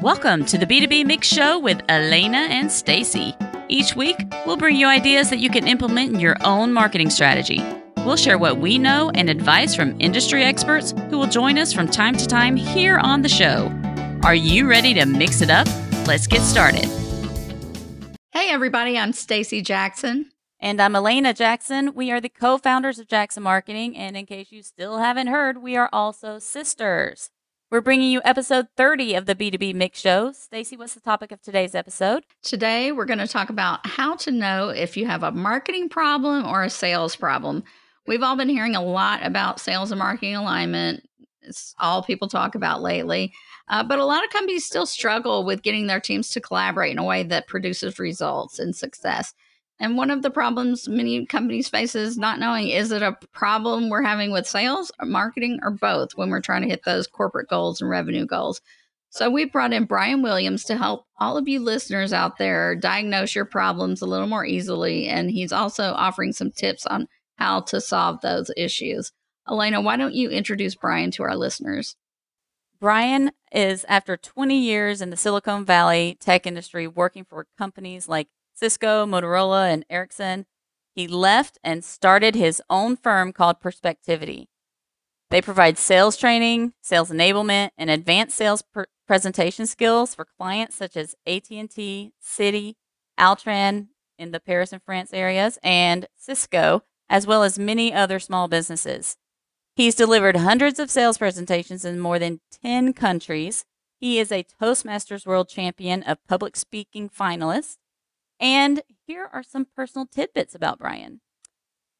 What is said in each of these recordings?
Welcome to the B2B Mix Show with Alanna and Stacy. Each week, we'll bring you ideas that you can implement in your own marketing strategy. We'll share what we know and advice from industry experts who will join us from time to time here on the show. Are you ready to mix it up? Let's get started. Hey everybody, I'm Stacy Jackson. And I'm Alanna Jackson. We are the co-founders of Jackson Marketing, and in case you still haven't heard, we are also sisters. We're bringing you episode 30 of the B2B Mix Show. Stacy, what's the topic of today's episode? Today, we're going to talk about how to know if you have a marketing problem or a sales problem. We've all been hearing a lot about sales and marketing alignment. It's all people talk about lately. Uh, but a lot of companies still struggle with getting their teams to collaborate in a way that produces results and success. And one of the problems many companies face is not knowing is it a problem we're having with sales or marketing or both when we're trying to hit those corporate goals and revenue goals. So we brought in Brian Williams to help all of you listeners out there diagnose your problems a little more easily. And he's also offering some tips on how to solve those issues. Alanna, why don't you introduce Brian to our listeners? Brian is, after 20 years in the Silicon Valley tech industry, working for companies like Cisco, Motorola, and Ericsson, he left and started his own firm called Perspectivity. They provide sales training, sales enablement, and advanced sales pr- presentation skills for clients such as AT&T, Citi, Altran in the Paris and France areas, and Cisco, as well as many other small businesses. He's delivered hundreds of sales presentations in more than 10 countries. He is a Toastmasters World Champion of Public Speaking finalist and here are some personal tidbits about Brian.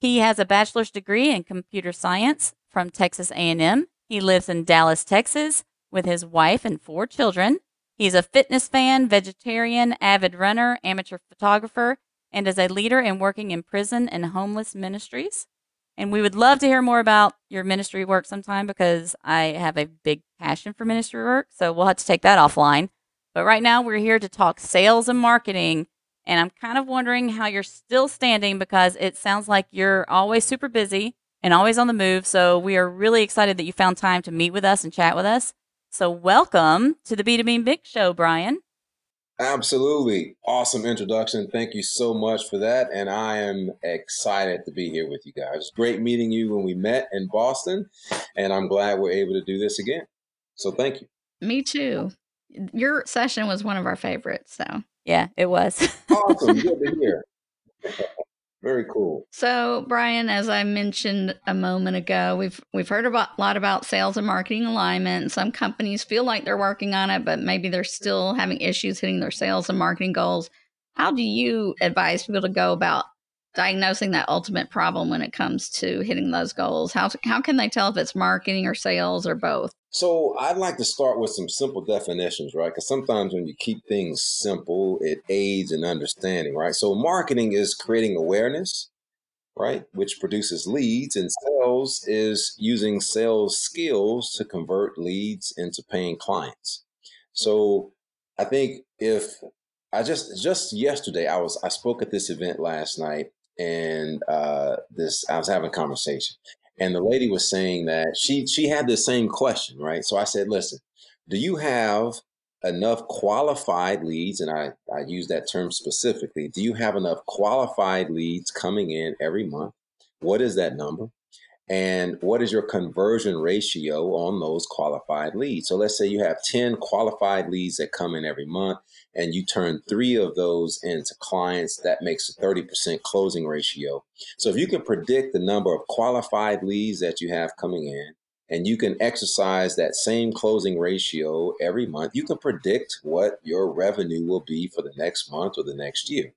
He has a bachelor's degree in computer science from Texas A&M. He lives in Dallas, Texas with his wife and four children. He's a fitness fan, vegetarian, avid runner, amateur photographer, and is a leader in working in prison and homeless ministries. And we would love to hear more about your ministry work sometime because I have a big passion for ministry work. So we'll have to take that offline. But right now, we're here to talk sales and marketing and I'm kind of wondering how you're still standing because it sounds like you're always super busy and always on the move. So we are really excited that you found time to meet with us and chat with us. So welcome to the B2B Mix Show, Brian. Absolutely. Awesome introduction. Thank you so much for that. And I am excited to be here with you guys. Great meeting you when we met in Boston. And I'm glad we're able to do this again. So thank you. Me too. Your session was one of our favorites. So yeah, it was. awesome. Good to hear. Very cool. So, Brian, as I mentioned a moment ago, we've we've heard about, a lot about sales and marketing alignment. Some companies feel like they're working on it, but maybe they're still having issues hitting their sales and marketing goals. How do you advise people to go about diagnosing that ultimate problem when it comes to hitting those goals? How how can they tell if it's marketing or sales or both? So I'd like to start with some simple definitions, right? Because sometimes when you keep things simple, it aids in understanding, right? So marketing is creating awareness, right, which produces leads, and sales is using sales skills to convert leads into paying clients. So I think if I just just yesterday I was I spoke at this event last night and uh, this I was having a conversation, and the lady was saying that she she had the same question, right? So I said, listen, do you have enough qualified leads? And I I use that term specifically. Do you have enough qualified leads coming in every month? What is that number? And what is your conversion ratio on those qualified leads? So let's say you have 10 qualified leads that come in every month and you turn three of those into clients, that makes a 30% closing ratio. So if you can predict the number of qualified leads that you have coming in, and you can exercise that same closing ratio every month, you can predict what your revenue will be for the next month or the next year.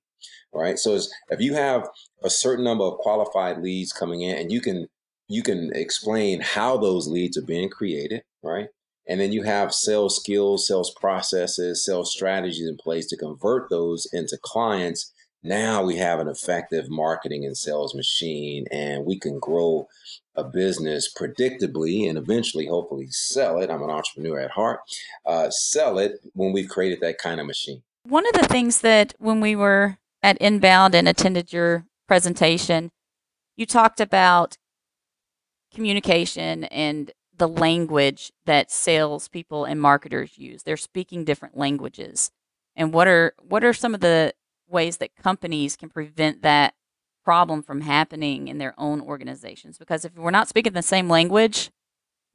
Right. So if you have a certain number of qualified leads coming in and you can you can explain how those leads are being created, right? And then you have sales skills, sales processes, sales strategies in place to convert those into clients. Now we have an effective marketing and sales machine, and we can grow a business predictably and eventually, hopefully, sell it. I'm an entrepreneur at heart. Uh, sell it when we've created that kind of machine. One of the things that when we were at Inbound and attended your presentation, you talked about communication and the language that salespeople and marketers use. They're speaking different languages. And what are what are some of the ways that companies can prevent that problem from happening in their own organizations? Because if we're not speaking the same language,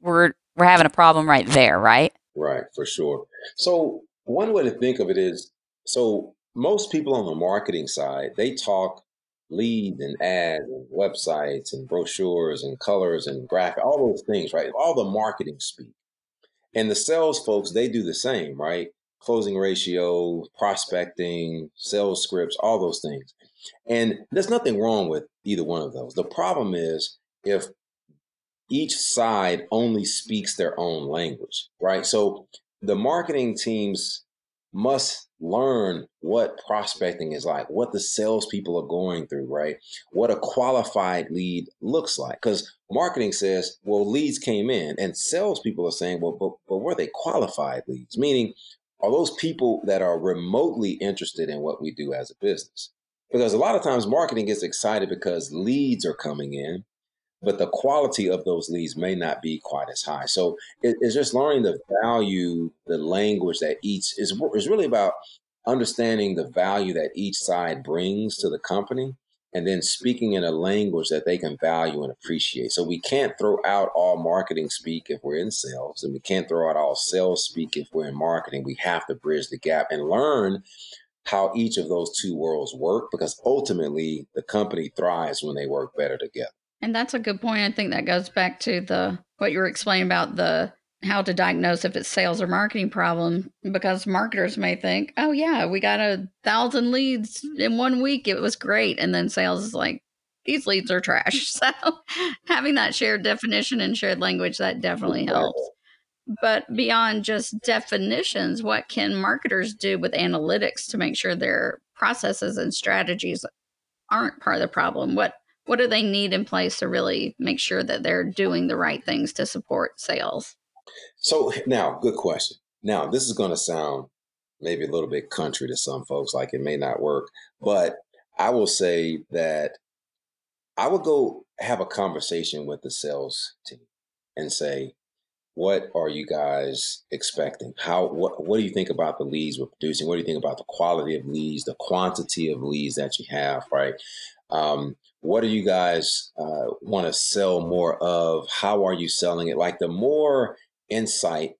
we're we're having a problem right there, right? Right, for sure. So one way to think of it is so most people on the marketing side, they talk lead and ads and websites and brochures and colors and graphic, all those things, right? All the marketing speak. And the sales folks, they do the same, right? Closing ratio, prospecting, sales scripts, all those things. And there's nothing wrong with either one of those. The problem is if each side only speaks their own language, right? So the marketing teams must learn what prospecting is like, what the salespeople are going through, right? What a qualified lead looks like. Because marketing says, well, leads came in, and salespeople are saying, well, but, but were they qualified leads? Meaning, are those people that are remotely interested in what we do as a business? Because a lot of times marketing gets excited because leads are coming in, but the quality of those leads may not be quite as high. So it, it's just learning the value the language that each is is really about understanding the value that each side brings to the company and then speaking in a language that they can value and appreciate. So we can't throw out all marketing speak if we're in sales, and we can't throw out all sales speak if we're in marketing. We have to bridge the gap and learn how each of those two worlds work because ultimately the company thrives when they work better together. And that's a good point. I think that goes back to the what you were explaining about the how to diagnose if it's sales or marketing problem because marketers may think, "Oh yeah, we got a thousand leads in one week. It was great." And then sales is like, "These leads are trash." So having that shared definition and shared language that definitely helps. But beyond just definitions, what can marketers do with analytics to make sure their processes and strategies aren't part of the problem? What what do they need in place to really make sure that they're doing the right things to support sales? So now, good question. Now, this is going to sound maybe a little bit country to some folks, like it may not work, but I will say that I would go have a conversation with the sales team and say, what are you guys expecting? How what what do you think about the leads we're producing? What do you think about the quality of leads, the quantity of leads that you have, right? Um, what do you guys uh, want to sell more of? How are you selling it? Like the more insight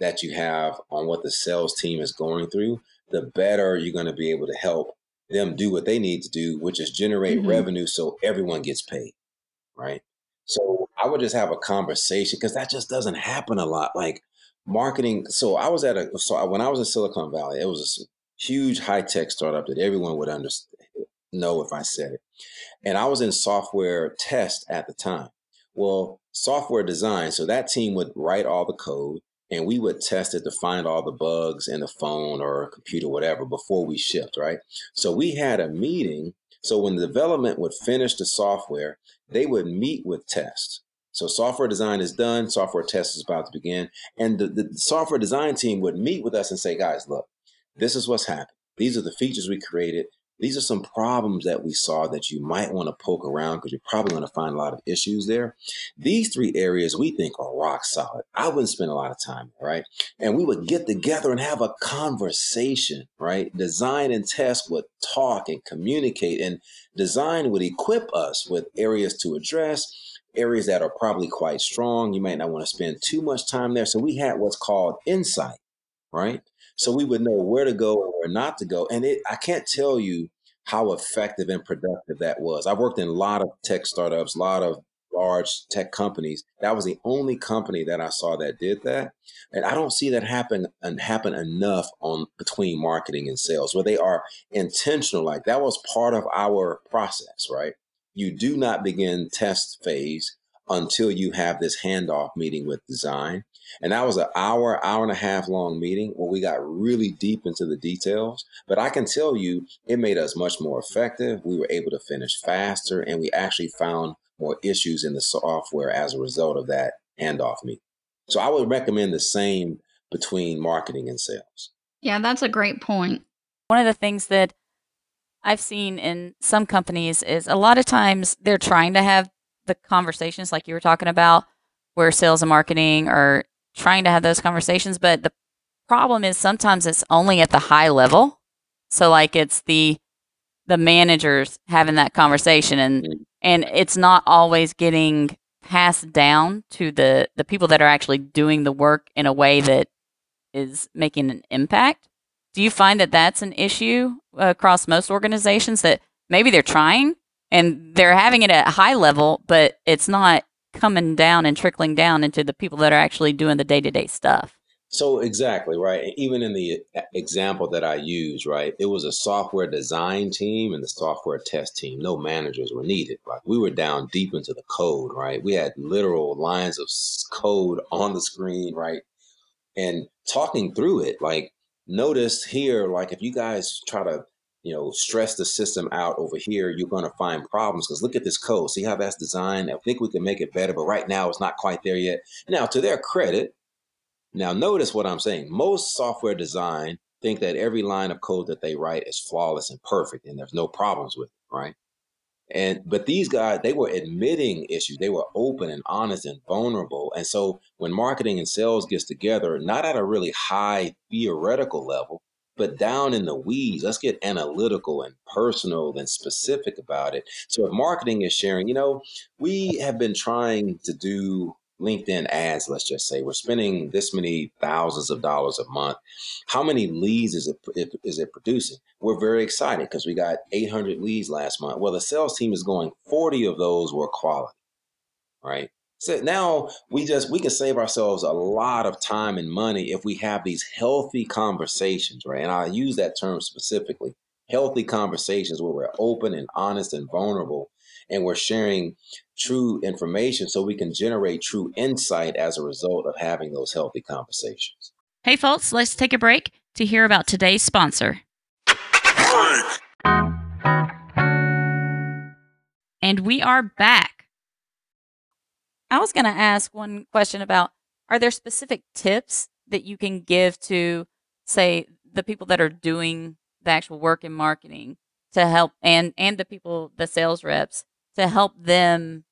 that you have on what the sales team is going through, the better you're going to be able to help them do what they need to do, which is generate mm-hmm. revenue so everyone gets paid. Right. So I would just have a conversation because that just doesn't happen a lot. Like marketing. So I was at a, so when I was in Silicon Valley, it was a huge high tech startup that everyone would understand, know if I said it. And I was in software test at the time. Well, software design, so that team would write all the code and we would test it to find all the bugs in the phone or computer, whatever, before we shipped, right? So we had a meeting. So when the development would finish the software, they would meet with test. So software design is done, software test is about to begin. And the, the software design team would meet with us and say, guys, look, this is what's happened. These are the features we created. These are some problems that we saw that you might want to poke around because you're probably going to find a lot of issues there. These three areas we think are rock solid. I wouldn't spend a lot of time, right? And we would get together and have a conversation, right? Design and test would talk and communicate, and design would equip us with areas to address areas that are probably quite strong. You might not want to spend too much time there. So we had what's called insight, right? So we would know where to go and where not to go. And it, I can't tell you how effective and productive that was. I worked in a lot of tech startups, a lot of large tech companies. That was the only company that I saw that did that. And I don't see that happen and happen enough on between marketing and sales where they are intentional. Like that was part of our process, right? You do not begin test phase until you have this handoff meeting with design. And that was an hour, hour and a half long meeting where we got really deep into the details. But I can tell you, it made us much more effective. We were able to finish faster, and we actually found more issues in the software as a result of that handoff meeting. So I would recommend the same between marketing and sales. Yeah, that's a great point. One of the things that I've seen in some companies is a lot of times they're trying to have the conversations like you were talking about, where sales and marketing are trying to have those conversations, but the problem is sometimes it's only at the high level. So like it's the the managers having that conversation and mm-hmm. and it's not always getting passed down to the the people that are actually doing the work in a way that is making an impact. Do you find that that's an issue across most organizations that maybe they're trying and they're having it at a high level, but it's not coming down and trickling down into the people that are actually doing the day to day stuff. So exactly right. Even in the example that I use, right, it was a software design team and the software test team. No managers were needed. Right, we were down deep into the code. Right, we had literal lines of code on the screen. Right, and talking through it. Like, notice here, like if you guys try to you know, stress the system out over here, you're going to find problems because look at this code. See how that's designed? I think we can make it better, but right now it's not quite there yet. Now, to their credit, now notice what I'm saying. Most software design think that every line of code that they write is flawless and perfect and there's no problems with it, right? And but these guys, they were admitting issues. They were open and honest and vulnerable. And so when marketing and sales gets together, not at a really high theoretical level, but down in the weeds, let's get analytical and personal and specific about it. So if marketing is sharing, you know, we have been trying to do LinkedIn ads, let's just say we're spending this many thousands of dollars a month. How many leads is it is it producing? We're very excited because we got 800 leads last month. Well, the sales team is going 40 of those were quality, right? So now we just we can save ourselves a lot of time and money if we have these healthy conversations, right? And I use that term specifically. Healthy conversations where we're open and honest and vulnerable and we're sharing true information so we can generate true insight as a result of having those healthy conversations. Hey folks, let's take a break to hear about today's sponsor. And we are back. I was going to ask one question about are there specific tips that you can give to, say, the people that are doing the actual work in marketing to help and and the people the sales reps to help them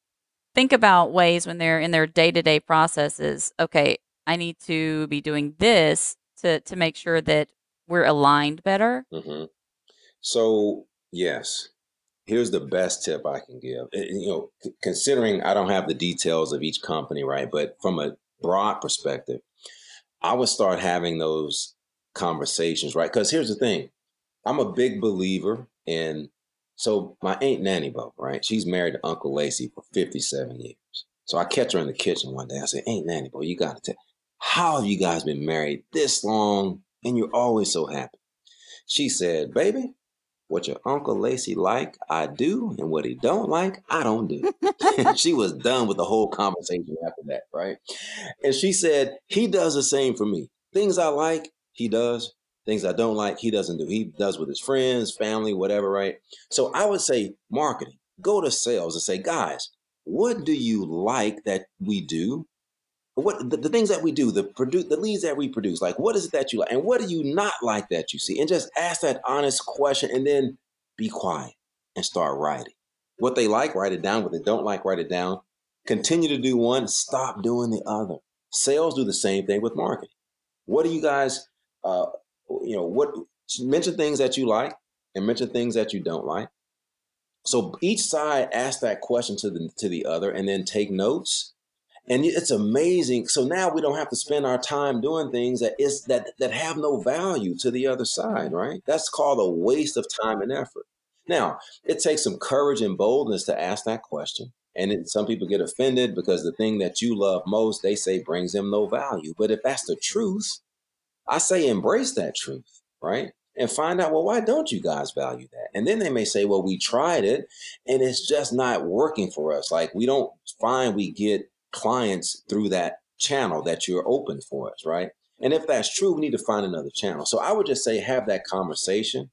think about ways when they're in their day-to-day processes okay i need to be doing this to to make sure that we're aligned better mm-hmm. so yes here's the best tip I can give. Eh, eh, you know, considering I don't have the details of each company, right? But from a broad perspective, I would start having those conversations, right? Because here's the thing I'm a big believer in. So my aunt Nanny Bo, right? She's married to Uncle Lacey for 57 years. So I catch her in the kitchen one day. I say, Aunt Nanny you got to tell, how have you guys been married this long and you're always so happy? She said, baby, what your Uncle Lacey like, I do, and what he don't like, I don't do. she was done with the whole conversation after that, right? And she said, he does the same for me. Things I like, he does. Things I don't like, he doesn't do. He does with his friends, family, whatever, right? So I would say marketing. Go to sales and say, guys, what do you like that we do what the, the, things that we do, the produce, the leads that we produce, like what is it that you like, and what do you not like that you see, and just ask that honest question, and then be quiet and start writing. What they like, write it down. What they don't like, write it down. Continue to do one, stop doing the other. Sales do the same thing with marketing. What do you guys, uh, you know, what mention things that you like and mention things that you don't like. So each side ask that question to the to the other, and then take notes and it's amazing. So now we don't have to spend our time doing things that is that that have no value to the other side right? That's called a waste of time and effort. Now it takes some courage and boldness to ask that question. And it, some people get offended because the thing that you love most they say brings them no value. But if that's the truth i say embrace that truth right? And find out well why don't you guys value that? And then they may say well we tried it and it's just not working for us. Like we don't find we get clients through that channel that you're open for us, right? And if that's true, we need to find another channel. So I would just say have that conversation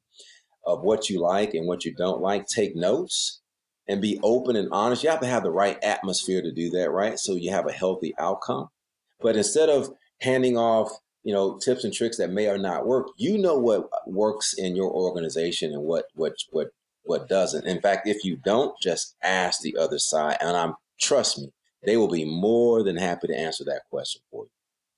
of what you like and what you don't like. Take notes and be open and honest. You have to have the right atmosphere to do that, right? So you have a healthy outcome. But instead of handing off, you know, tips and tricks that may or not work, you know what works in your organization and what what what what doesn't. In fact, if you don't, just ask the other side. And I'm trust me, they will be more than happy to answer that question for you.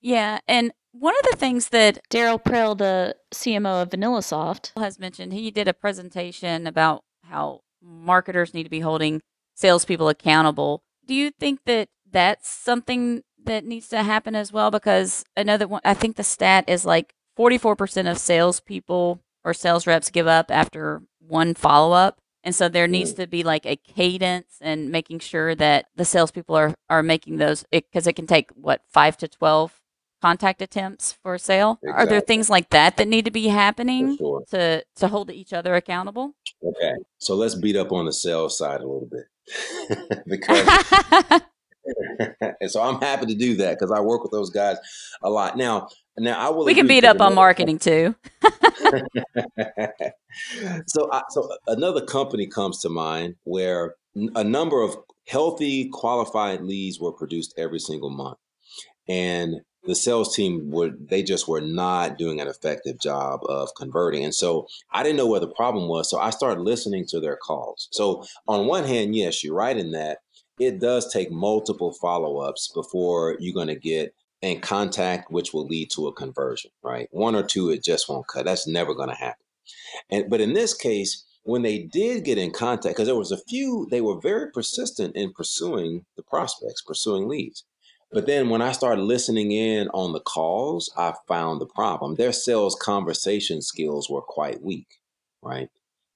Yeah, and one of the things that Daryl Prill, the CMO of VanillaSoft, has mentioned, he did a presentation about how marketers need to be holding salespeople accountable. Do you think that that's something that needs to happen as well? Because I know that one, I think the stat is like 44% of salespeople or sales reps give up after one follow up. And so there needs to be like a cadence and making sure that the salespeople are, are making those because it, it, can take what five to 12 contact attempts for a sale. Exactly. Are there things like that that need to be happening sure. to, to hold each other accountable? Okay. So let's beat up on the sales side a little bit because and so I'm happy to do that because I work with those guys a lot. Now, now I will. We can beat up on marketing too. so, I, so uh, another company comes to mind where a number of healthy, qualified leads were produced every single month, and the sales team were they just were not doing an effective job of converting and so i didn't know where the problem was so i started listening to their calls so on one hand yes you're right in that it does take multiple follow-ups before you're going to get in contact which will lead to a conversion right? One or two it just won't cut. That's never going to happen. And but in this case when they did get in contact because there was a few they were very persistent in pursuing the prospects pursuing leads. But then when i started listening in on the calls i found the problem. Their sales conversation skills were quite weak right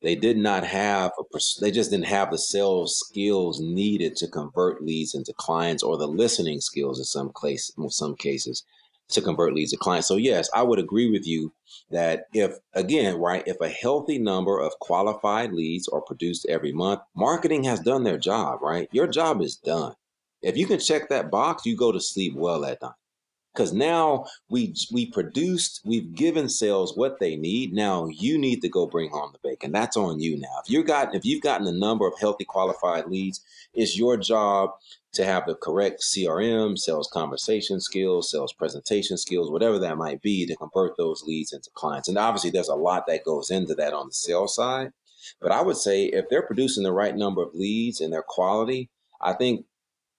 they did not have a they just didn't have the sales skills needed to convert leads into clients or the listening skills in some place in some cases to convert leads to clients. So yes i would agree with you that if again right if a healthy number of qualified leads are produced every month marketing has done their job right? Your job is done. If you can check that box you go to sleep well at night because now we we produced we've given sales what they need. Now you need to go bring home the bacon. That's on you now. If you got if you've gotten a number of healthy qualified leads it's your job to have the correct crm sales conversation skills sales presentation skills whatever that might be to convert those leads into clients. And obviously there's a lot that goes into that on the sales side. But i would say if they're producing the right number of leads and their quality i think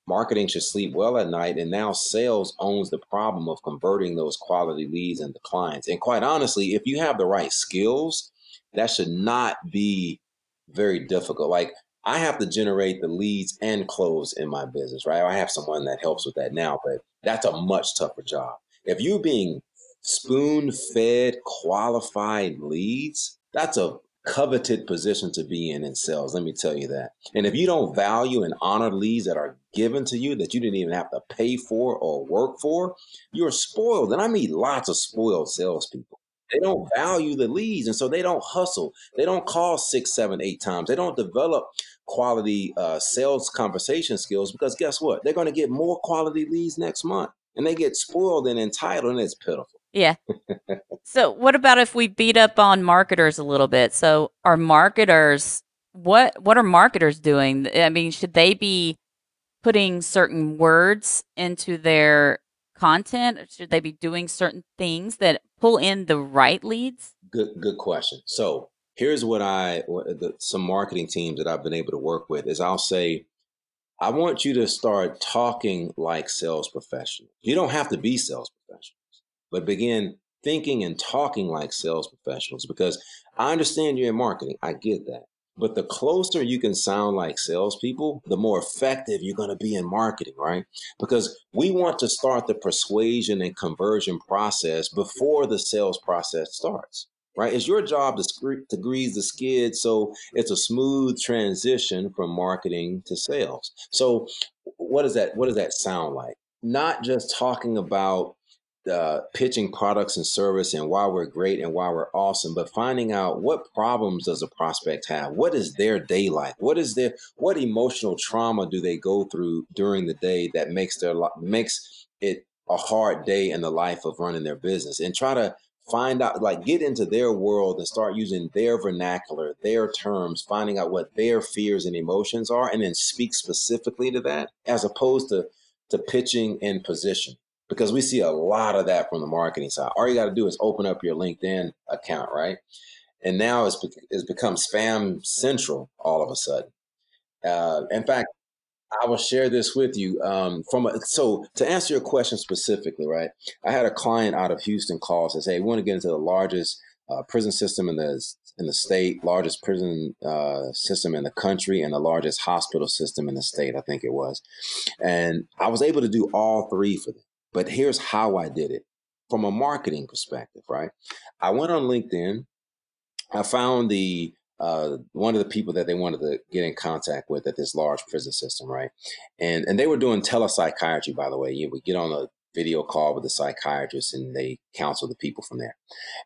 marketing should sleep well at night and now sales owns the problem of converting those quality leads into clients. And quite honestly if you have the right skills that should not be very difficult. Like i have to generate the leads and close in my business right? I have someone that helps with that now but that's a much tougher job. If you're being spoon fed qualified leads that's a coveted position to be in in sales. Let me tell you that. And if you don't value and honor leads that are given to you that you didn't even have to pay for or work for, you're spoiled. And I meet lots of spoiled salespeople. They don't value the leads, and so they don't hustle. They don't call six, seven, eight times. They don't develop quality uh, sales conversation skills because guess what? They're going to get more quality leads next month, and they get spoiled and entitled, and it's pitiful. Yeah. so, what about if we beat up on marketers a little bit? So, are marketers what what are marketers doing? I mean, should they be putting certain words into their content? Should they be doing certain things that pull in the right leads? Good good question. So, here's what I what the, some marketing teams that I've been able to work with is I'll say I want you to start talking like sales professionals. You don't have to be sales but begin thinking and talking like sales professionals because I understand you're in marketing. I get that. But the closer you can sound like salespeople, the more effective you're going to be in marketing, right? Because we want to start the persuasion and conversion process before the sales process starts, right? It's your job to, to grease the skid so it's a smooth transition from marketing to sales. So, what does that what does that sound like? Not just talking about uh, pitching products and service and why we're great and why we're awesome, but finding out what problems does a prospect have? What is their day like? What is their what emotional trauma do they go through during the day that makes their makes it a hard day in the life of running their business? And try to find out like get into their world and start using their vernacular, their terms, finding out what their fears and emotions are, and then speak specifically to that as opposed to to pitching in position because we see a lot of that from the marketing side. All you got to do is open up your LinkedIn account, right? And now it's, it's become spam central all of a sudden. Uh, in fact, I will share this with you. Um, from a, so to answer your question specifically, right? I had a client out of Houston call says, "Hey, we want to get into the largest uh, prison system in the in the state, largest prison uh, system in the country, and the largest hospital system in the state. I think it was." And I was able to do all three for them. But here's how I did it from a marketing perspective, right? I went on LinkedIn. I found the uh, one of the people that they wanted to get in contact with at this large prison system, right? And and they were doing telepsychiatry, by the way. You would get on a video call with the psychiatrist and they counsel the people from there.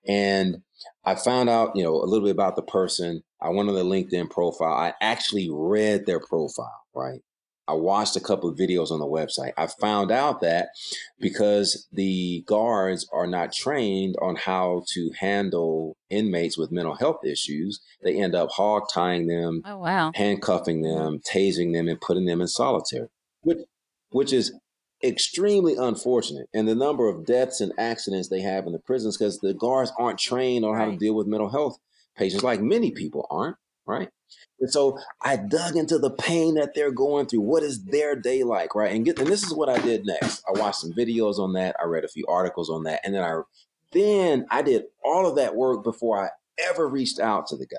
And I found out, you know, a little bit about the person. I went on the LinkedIn profile. I actually read their profile, right? I watched a couple of videos on the website. I found out that because the guards are not trained on how to handle inmates with mental health issues, they end up hog tying them, Oh wow. handcuffing them, tasing them, and putting them in solitary, which, which is extremely unfortunate. And the number of deaths and accidents they have in the prisons because the guards aren't trained on how to deal with mental health patients, like many people aren't, right? And so I dug into the pain that they're going through. What is their day like, right? And get and this is what I did next. I watched some videos on that. I read a few articles on that, and then I then I did all of that work before I ever reached out to the guy.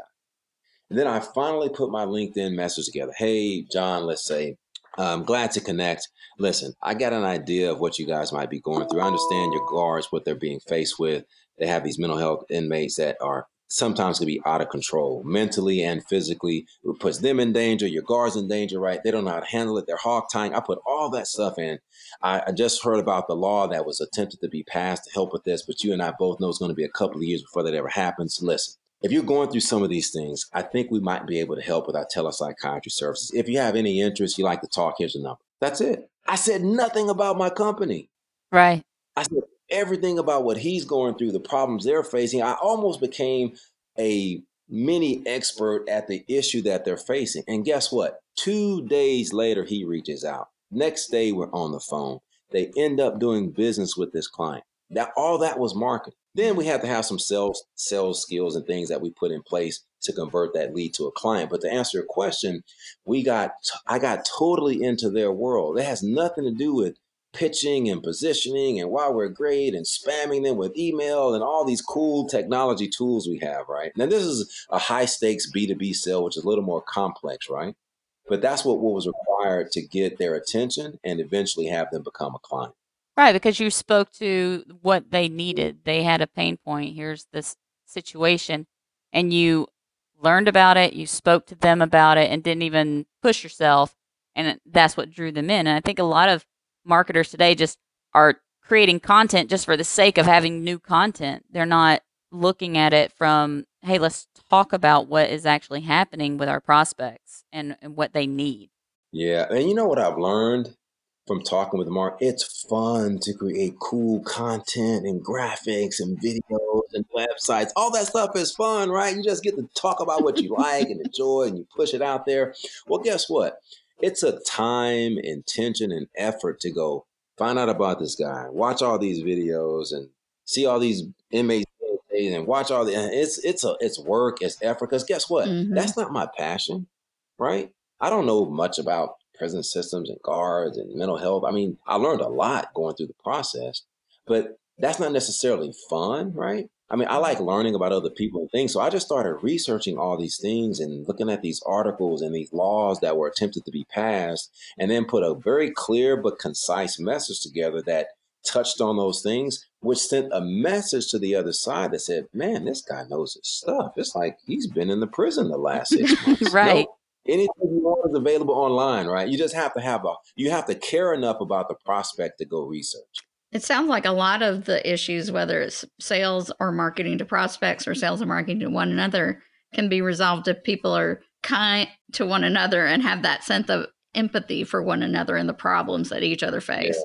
And then I finally put my LinkedIn message together. Hey, John, let's say, I'm glad to connect. Listen, I got an idea of what you guys might be going through. I understand your guards, what they're being faced with. They have these mental health inmates that are sometimes can be out of control mentally and physically. It puts them in danger, your guards in danger, right? They don't know how to handle it. They're hog tying. I put all that stuff in. I, I just heard about the law that was attempted to be passed to help with this, but you and I both know it's going to be a couple of years before that ever happens. Listen, if you're going through some of these things, I think we might be able to help with our telepsychiatry services. If you have any interest, you like to talk, here's the number. That's it. I said nothing about my company. Right. I said everything about what he's going through, the problems they're facing. I almost became a mini expert at the issue that they're facing. And guess what? Two days later, he reaches out. Next day, we're on the phone. They end up doing business with this client. That all that was marketing. Then we have to have some sales sales skills and things that we put in place to convert that lead to a client. But to answer your question, we got I got totally into their world. It has nothing to do with pitching and positioning and why we're great and spamming them with email and all these cool technology tools we have, right? Now this is a high stakes B2B sale, which is a little more complex, right? But that's what, was required to get their attention and eventually have them become a client. Right, because you spoke to what they needed. They had a pain point. Here's this situation. And you learned about it, you spoke to them about it, and didn't even push yourself. And that's what drew them in. And I think a lot of marketers today just are creating content just for the sake of having new content. They're not looking at it from, hey, let's talk about what is actually happening with our prospects and, and what they need. Yeah, and you know what I've learned from talking with Mark? It's fun to create cool content and graphics and videos and websites. All that stuff is fun, right? You just get to talk about what you like and enjoy and you push it out there. Well, guess what? It's a time, intention, and effort to go find out about this guy, watch all these videos and see all these inmates and watch all the it's it's a it's work, it's effort. Because guess what? Mhm. That's not my passion, right? I don't know much about prison systems and guards and mental health. I mean, I learned a lot going through the process, but that's not necessarily fun, right? I mean, I like learning about other people and things. So I just started researching all these things and looking at these articles and these laws that were attempted to be passed, and then put a very clear but concise message together that touched on those things, which sent a message to the other side that said, man, this guy knows his stuff. It's like he's been in the prison the last six months. Right. No, anything you want is available online, right? You just have to have a, you have to care enough about the prospect to go research. It sounds like a lot of the issues, whether it's sales or marketing to prospects or sales and marketing to one another, can be resolved if people are kind to one another and have that sense of empathy for one another and the problems that each other face.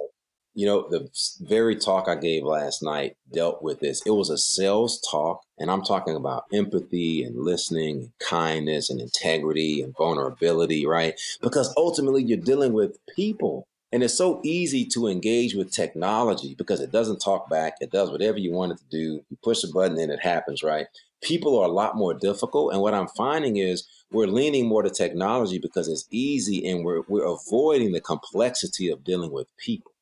You know, the very talk I gave last night dealt with this. It was a sales talk, and I'm talking about empathy and listening, and kindness and integrity and vulnerability, right? Because ultimately you're dealing with people. And it's so easy to engage with technology because it doesn't talk back. It does whatever you want it to do. You push a button and it happens, right? People are a lot more difficult. And what I'm finding is we're leaning more to technology because it's easy and we're we're avoiding the complexity of dealing with people.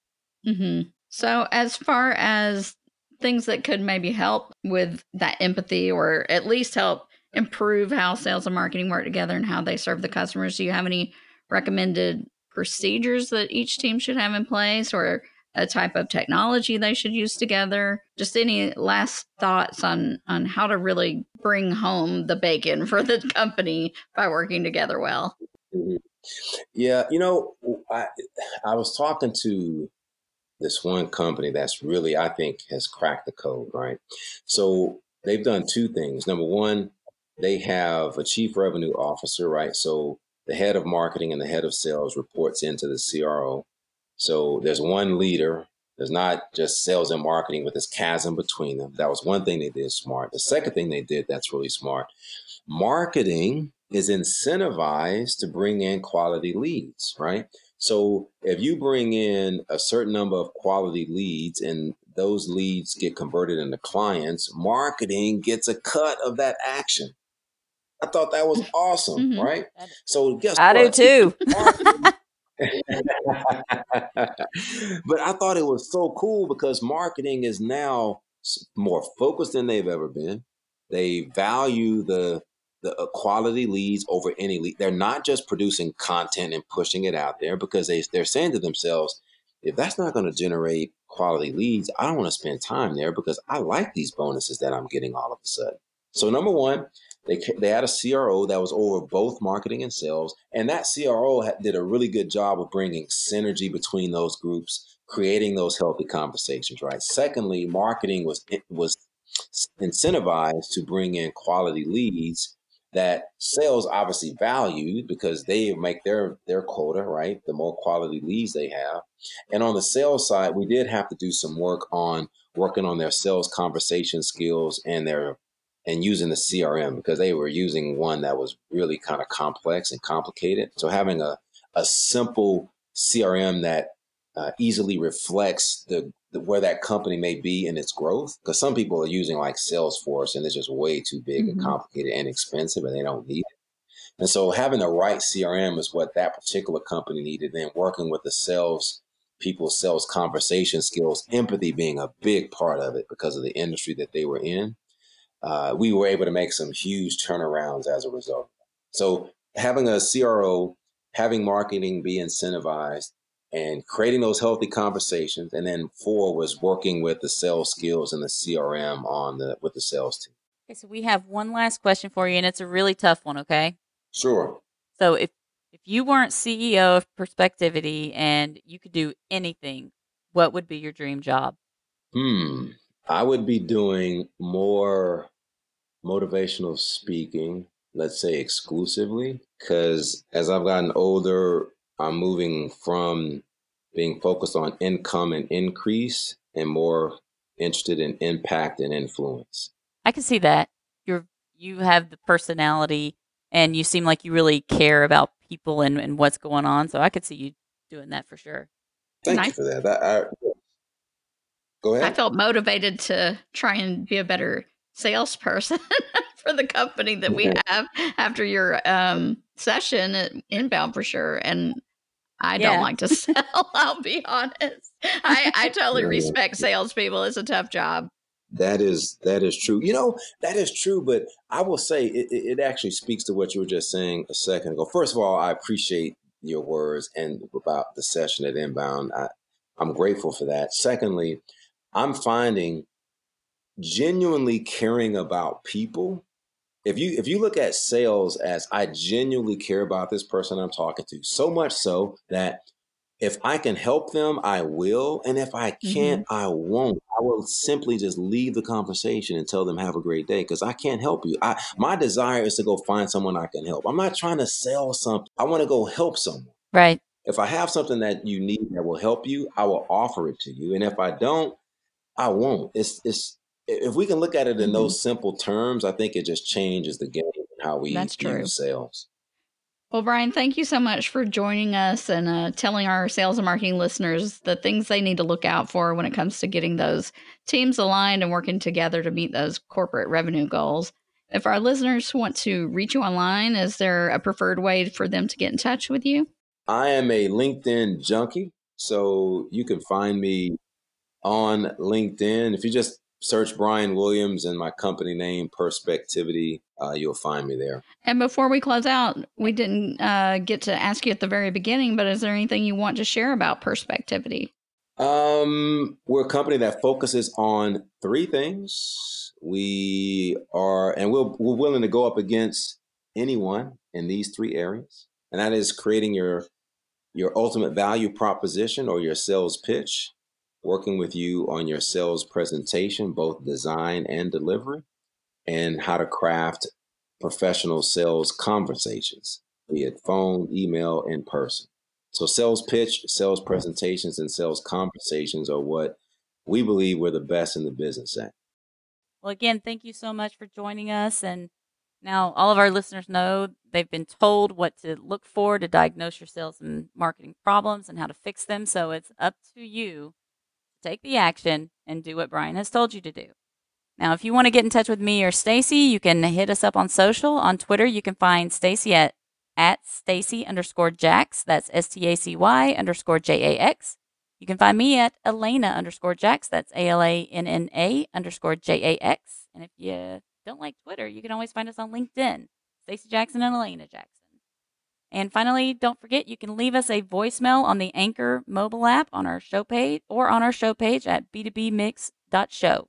Mm-hmm. So, as far as things that could maybe help with that empathy or at least help improve how sales and marketing work together and how they serve the customers, do you have any recommended procedures that each team should have in place or a type of technology they should use together. Just any last thoughts on on how to really bring home the bacon for the company by working together well? Mm-hmm. yeah you know i i was talking to this one company that's really i think has cracked the code right? So they've done two things. Number one they have a chief revenue officer right? So the head of marketing and the head of sales reports into the CRO. So there's one leader. There's not just sales and marketing with this chasm between them. That was one thing they did smart. The second thing they did that's really smart marketing is incentivized to bring in quality leads, right? So if you bring in a certain number of quality leads and those leads get converted into clients, marketing gets a cut of that action. I thought that was awesome, mm-hmm. right? So guess I what? do too. but I thought it was so cool because marketing is now more focused than they've ever been. They value the the uh, quality leads over any lead. They're not just producing content and pushing it out there because they they're saying to themselves, if that's not going to generate quality leads, I don't want to spend time there because I like these bonuses that I'm getting all of a sudden. So number one, they they had a CRO that was over both marketing and sales, and that CRO did a really good job of bringing synergy between those groups, creating those healthy conversations. Right. Secondly, marketing was was incentivized to bring in quality leads that sales obviously valued because they make their their quota right the more quality leads they have and on the sales side we did have to do some work on working on their sales conversation skills and their and using the CRM because they were using one that was really kind of complex and complicated. So having a, a simple CRM that uh, easily reflects the, the, where that company may be in its growth because some people are using like Salesforce and it's just way too big mm-hmm. and complicated and expensive and they don't need it. And so having the right CRM is what that particular company needed. Then working with the sales people's sales conversation skills, empathy being a big part of it because of the industry that they were in uh, we were able to make some huge turnarounds as a result. So having a CRO, having marketing be incentivized, and creating those healthy conversations, and then four was working with the sales skills and the CRM on the with the sales team. Okay, so we have one last question for you, and it's a really tough one. Okay. Sure. So if if you weren't CEO of Perspectivity and you could do anything, what would be your dream job? Hmm. I would be doing more motivational speaking, let's say exclusively, because as I've gotten older, I'm moving from being focused on income and increase and more interested in impact and influence. I can see that. You're you have the personality and you seem like you really care about people and, and what's going on. So I could see you doing that for sure. Thank you for that. that I, go ahead. I felt motivated to try and be a better salesperson for the company that we have after your um, session at Inbound for sure. And I yeah. don't like to sell. I'll be honest. I, I totally respect salespeople. It's a tough job. That is that is true. You know that is true, but I will say it, it actually speaks to what you were just saying a second ago. First of all, I appreciate your words and about the session at Inbound. I, I'm grateful for that. Secondly, I'm finding genuinely caring about people if you if you look at sales as i genuinely care about this person i'm talking to so much so that if i can help them i will and if i can't mm-hmm. i won't. I will simply just leave the conversation and tell them have a great day because i can't help you. I, my desire is to go find someone i can help. I'm not trying to sell something. I want to go help someone. Right. If i have something that you need that will help you i will offer it to you and if i don't i won't. It's it's if we can look at it in mm-hmm. those simple terms, I think it just changes the game and how we That's true. sales. Well, Brian, thank you so much for joining us and uh, telling our sales and marketing listeners the things they need to look out for when it comes to getting those teams aligned and working together to meet those corporate revenue goals. If our listeners want to reach you online, is there a preferred way for them to get in touch with you? I am a LinkedIn junkie. So you can find me on LinkedIn. If you just search Brian Williams and my company name, Perspectivity, uh, you'll find me there. And before we close out, we didn't uh, get to ask you at the very beginning, but is there anything you want to share about Perspectivity? Um, we're a company that focuses on three things. We are, and we're, we're willing to go up against anyone in these three areas, and that is creating your your ultimate value proposition or your sales pitch, working with you on your sales presentation, both design and delivery, and how to craft professional sales conversations, be it phone, email, in person. So, sales pitch, sales presentations, and sales conversations are what we believe we're the best in the business at. Well, again, thank you so much for joining us. And now all of our listeners know they've been told what to look for to diagnose your sales and marketing problems and how to fix them. So it's up to you take the action and do what Brian has told you to do. Now, if you want to get in touch with me or Stacy, you can hit us up on social. On Twitter, you can find Stacy at at Stacy underscore Jax. That's S T A C Y underscore J A X. You can find me at Alanna underscore Jax. That's A L A N N A underscore J A X. And if you don't like Twitter, you can always find us on LinkedIn, Stacy Jackson and Alanna Jackson. And finally, don't forget you can leave us a voicemail on the Anchor mobile app on our show page or on our show page at b2bmix.show.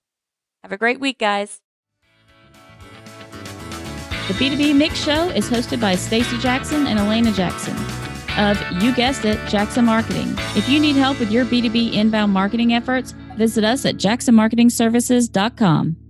Have a great week, guys. The B2B Mix Show is hosted by Stacy Jackson and Alanna Jackson of, you guessed it, Jackson Marketing. If you need help with your B2B inbound marketing efforts, visit us at jacksonmarketingservices.com.